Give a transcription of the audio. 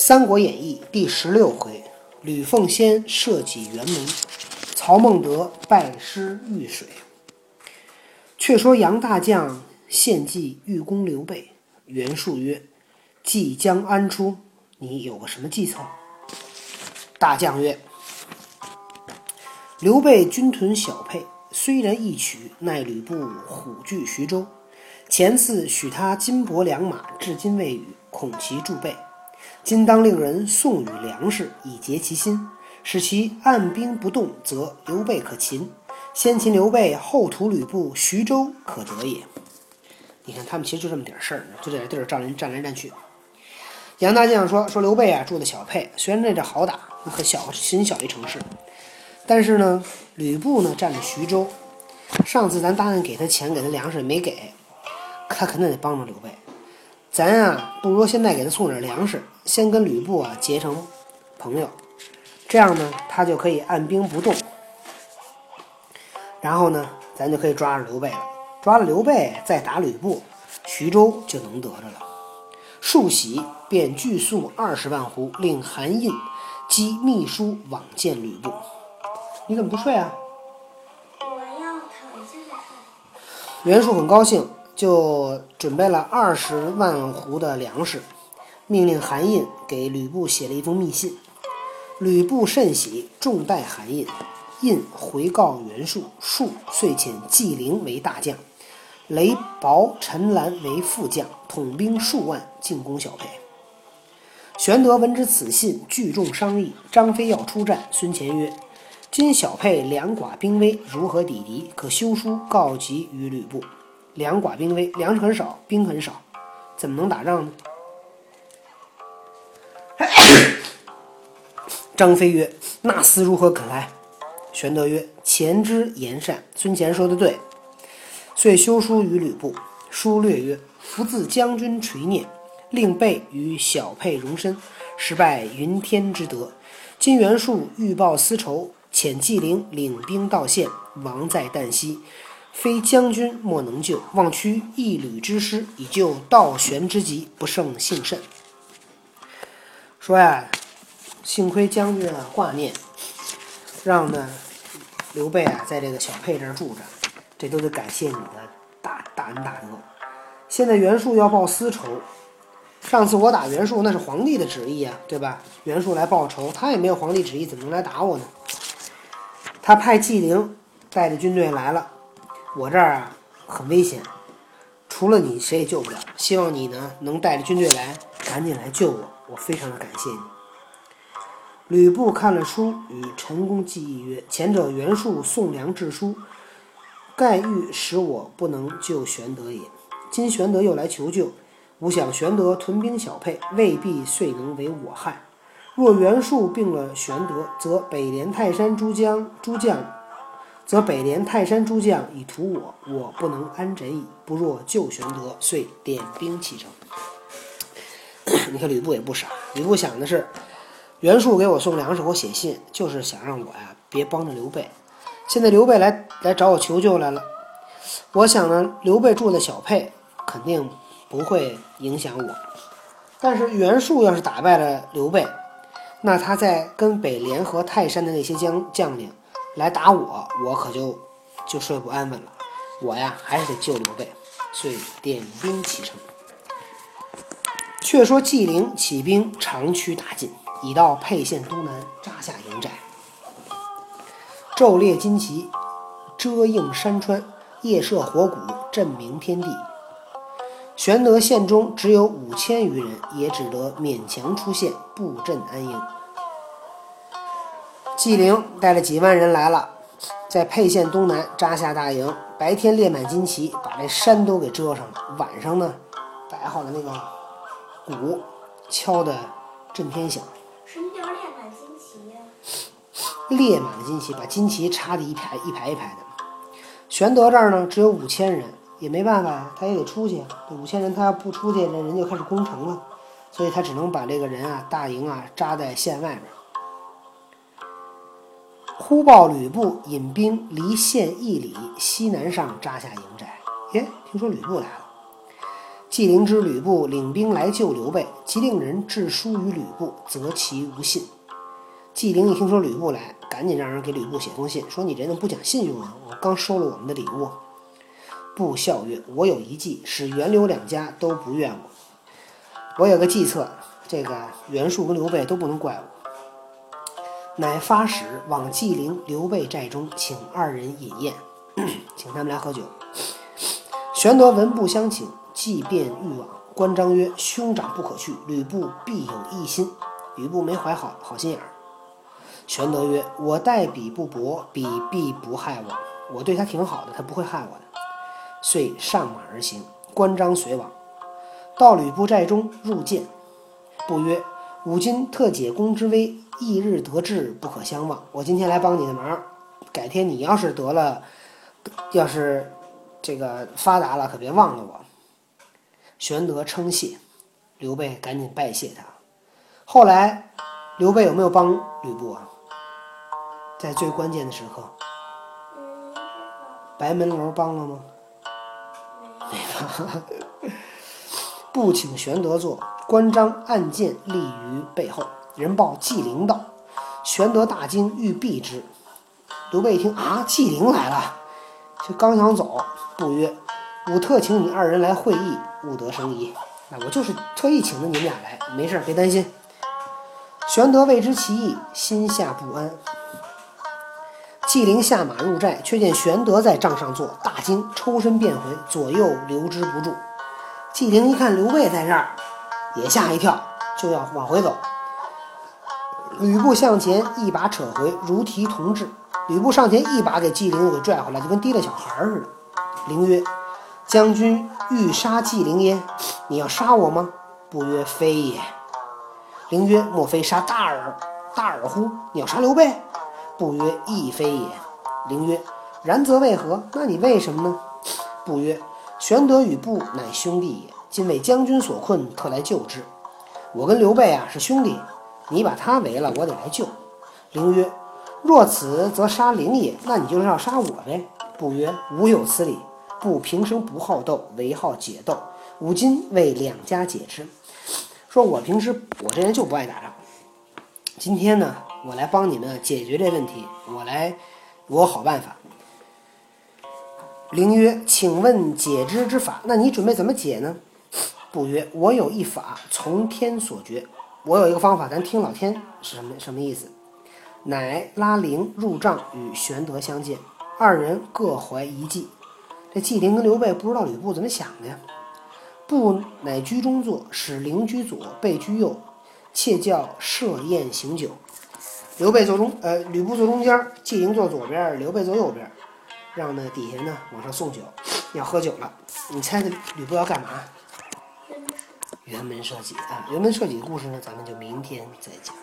三国演义》第十六回，吕奉先设计辕门，曹孟德拜师遇水。却说杨大将献计欲攻刘备，袁术曰：“计将安出？你有个什么计策？”大将曰：“刘备军屯小沛，虽然易取，奈吕布虎踞徐州。前次许他金帛良马，至今未与，恐其助备。今当令人送与粮食，以结其心，使其按兵不动，则刘备可擒。先擒刘备，后屠吕布，徐州可得也。”你看，他们其实就这么点事儿，就在这地儿战人占来占去。杨大将说：“说刘备啊，住的小沛，虽然那这好打，很小很小一城市，但是呢，吕布呢占着徐州。上次咱答应给他钱，给他粮食没给，他肯定得帮着刘备。咱啊，不如现在给他送点粮食，先跟吕布啊结成朋友，这样呢，他就可以按兵不动。然后呢，咱就可以抓着刘备了。抓了刘备，再打吕布，徐州就能得着了。”数喜便具粟二十万斛，令韩印寄秘书往见吕布。你怎么不睡啊？我要躺下来。袁术很高兴，就准备了二十万斛的粮食，命令韩胤给吕布写了一封密信。吕布甚喜，重待韩胤。胤回告袁术，术遂遣纪灵为大将。雷薄、陈兰为副将，统兵数万，进攻小沛。玄德闻之此信，聚众商议。张飞要出战，孙乾曰：“今小沛两寡兵微，如何抵敌？可修书告急于吕布。两寡兵微，粮食很少，兵很少，怎么能打仗呢？”张飞曰：“那厮如何肯来？”玄德曰：“前之言善，孙乾说的对。”遂修书于吕布，书略曰：“福自将军垂念，令备与小沛容身，实拜云天之德。今袁术欲报私仇，遣纪灵领兵到县，亡在旦夕。非将军莫能救，望屈一旅之师，以救道玄之急，不胜幸甚。”说呀，幸亏将军啊挂念，让呢刘备啊在这个小沛这儿住着。这都得感谢你的大大恩大德。现在袁术要报私仇，上次我打袁术那是皇帝的旨意啊，对吧？袁术来报仇，他也没有皇帝旨意，怎么能来打我呢？他派纪灵带着军队来了，我这儿啊很危险，除了你谁也救不了。希望你呢能带着军队来，赶紧来救我，我非常的感谢你。吕布看了书，与陈宫计议曰：“前者袁术送粮致书。”盖欲使我不能救玄德也。今玄德又来求救，吾想玄德屯兵小沛，未必遂能为我害。若袁术病了玄德，则北连泰山诸将诸将，则北连泰山诸将以图我，我不能安枕矣。不若救玄德，遂点兵启程。你看吕布也不傻，吕布想的是，袁术给我送粮食，我写信，就是想让我呀别帮着刘备。现在刘备来来找我求救来了，我想呢，刘备住在小沛，肯定不会影响我。但是袁术要是打败了刘备，那他在跟北联合泰山的那些将将领来打我，我可就就睡不安稳了。我呀，还是得救刘备，所以点兵启程。却说纪灵起兵长驱大进，已到沛县东南，扎下营寨。昼列旌旗，遮映山川；夜射火鼓，震鸣天地。玄德县中只有五千余人，也只得勉强出现，布阵安营。纪灵带了几万人来了，在沛县东南扎下大营。白天列满旌旗，把这山都给遮上了；晚上呢，摆好了那个鼓，敲的震天响。列满旌旗呀？列满了旌旗，把旌旗插的一排一排一排的。玄德这儿呢，只有五千人，也没办法呀，他也得出去。这五千人他要不出去，这人就开始攻城了，所以他只能把这个人啊，大营啊扎在县外边。忽报吕布引兵离县一里西南上扎下营寨。耶，听说吕布来了。纪灵知吕布领兵来救刘备，即令人致书于吕布，责其无信。纪灵一听说吕布来，赶紧让人给吕布写封信，说你这人不讲信用啊！我刚收了我们的礼物。布笑曰：“我有一计，使袁刘两家都不怨我。我有个计策，这个袁术跟刘备都不能怪我。”乃发使往纪灵、刘备寨中，请二人饮宴，请他们来喝酒。玄德闻布相请，即便欲往。关张曰：“兄长不可去，吕布必有异心。”吕布没怀好好心眼儿。玄德曰：“我待彼不薄，彼必不害我。我对他挺好的，他不会害我的。”遂上马而行。关张随往，到吕布寨中入见。布曰：“吾今特解公之危，翌日得志，不可相忘。我今天来帮你的忙，改天你要是得了，要是这个发达了，可别忘了我。”玄德称谢，刘备赶紧拜谢他。后来，刘备有没有帮吕布啊？在最关键的时刻，白门楼帮了吗？不请玄德坐，关张按剑立于背后。人报纪灵到，玄德大惊，欲避之。刘备一听啊，纪灵来了，就刚想走，不曰：“吾特请你二人来会议，勿得生疑。那我就是特意请的你们俩来，没事，别担心。”玄德未知其意，心下不安。纪灵下马入寨，却见玄德在帐上坐，大惊，抽身便回，左右留之不住。纪灵一看刘备在这儿，也吓一跳，就要往回走。吕布向前一把扯回，如提同志。吕布上前一把给纪灵又给拽回来，就跟提了小孩似的。灵曰：“将军欲杀纪灵耶？你要杀我吗？”不曰：“非也。”灵曰：“莫非杀大耳？大耳乎？你要杀刘备？”不曰：“亦非也。”灵曰：“然则为何？那你为什么呢？”不曰：“玄德与布乃兄弟也，今为将军所困，特来救之。我跟刘备啊是兄弟，你把他围了，我得来救。”灵曰：“若此，则杀灵也。那你就是要杀我呗？”不曰：“吾有此理。布平生不好斗，唯好解斗。吾今为两家解之。说我平时我这人就不爱打仗，今天呢，我来帮你们解决这问题，我来，我好办法。灵曰：“请问解之之法？那你准备怎么解呢？”不曰：“我有一法，从天所决。我有一个方法，咱听老天是什么什么意思？”乃拉灵入帐与玄德相见，二人各怀一计。这纪灵跟刘备不知道吕布怎么想的呀？布乃居中坐，使灵居左，备居右，窃叫设宴行酒。刘备坐中，呃，吕布坐中间，纪灵坐左边，刘备坐右边，让呢底下呢往上送酒，要喝酒了。你猜这吕布要干嘛？辕门射戟啊！辕门射戟的故事呢，咱们就明天再讲。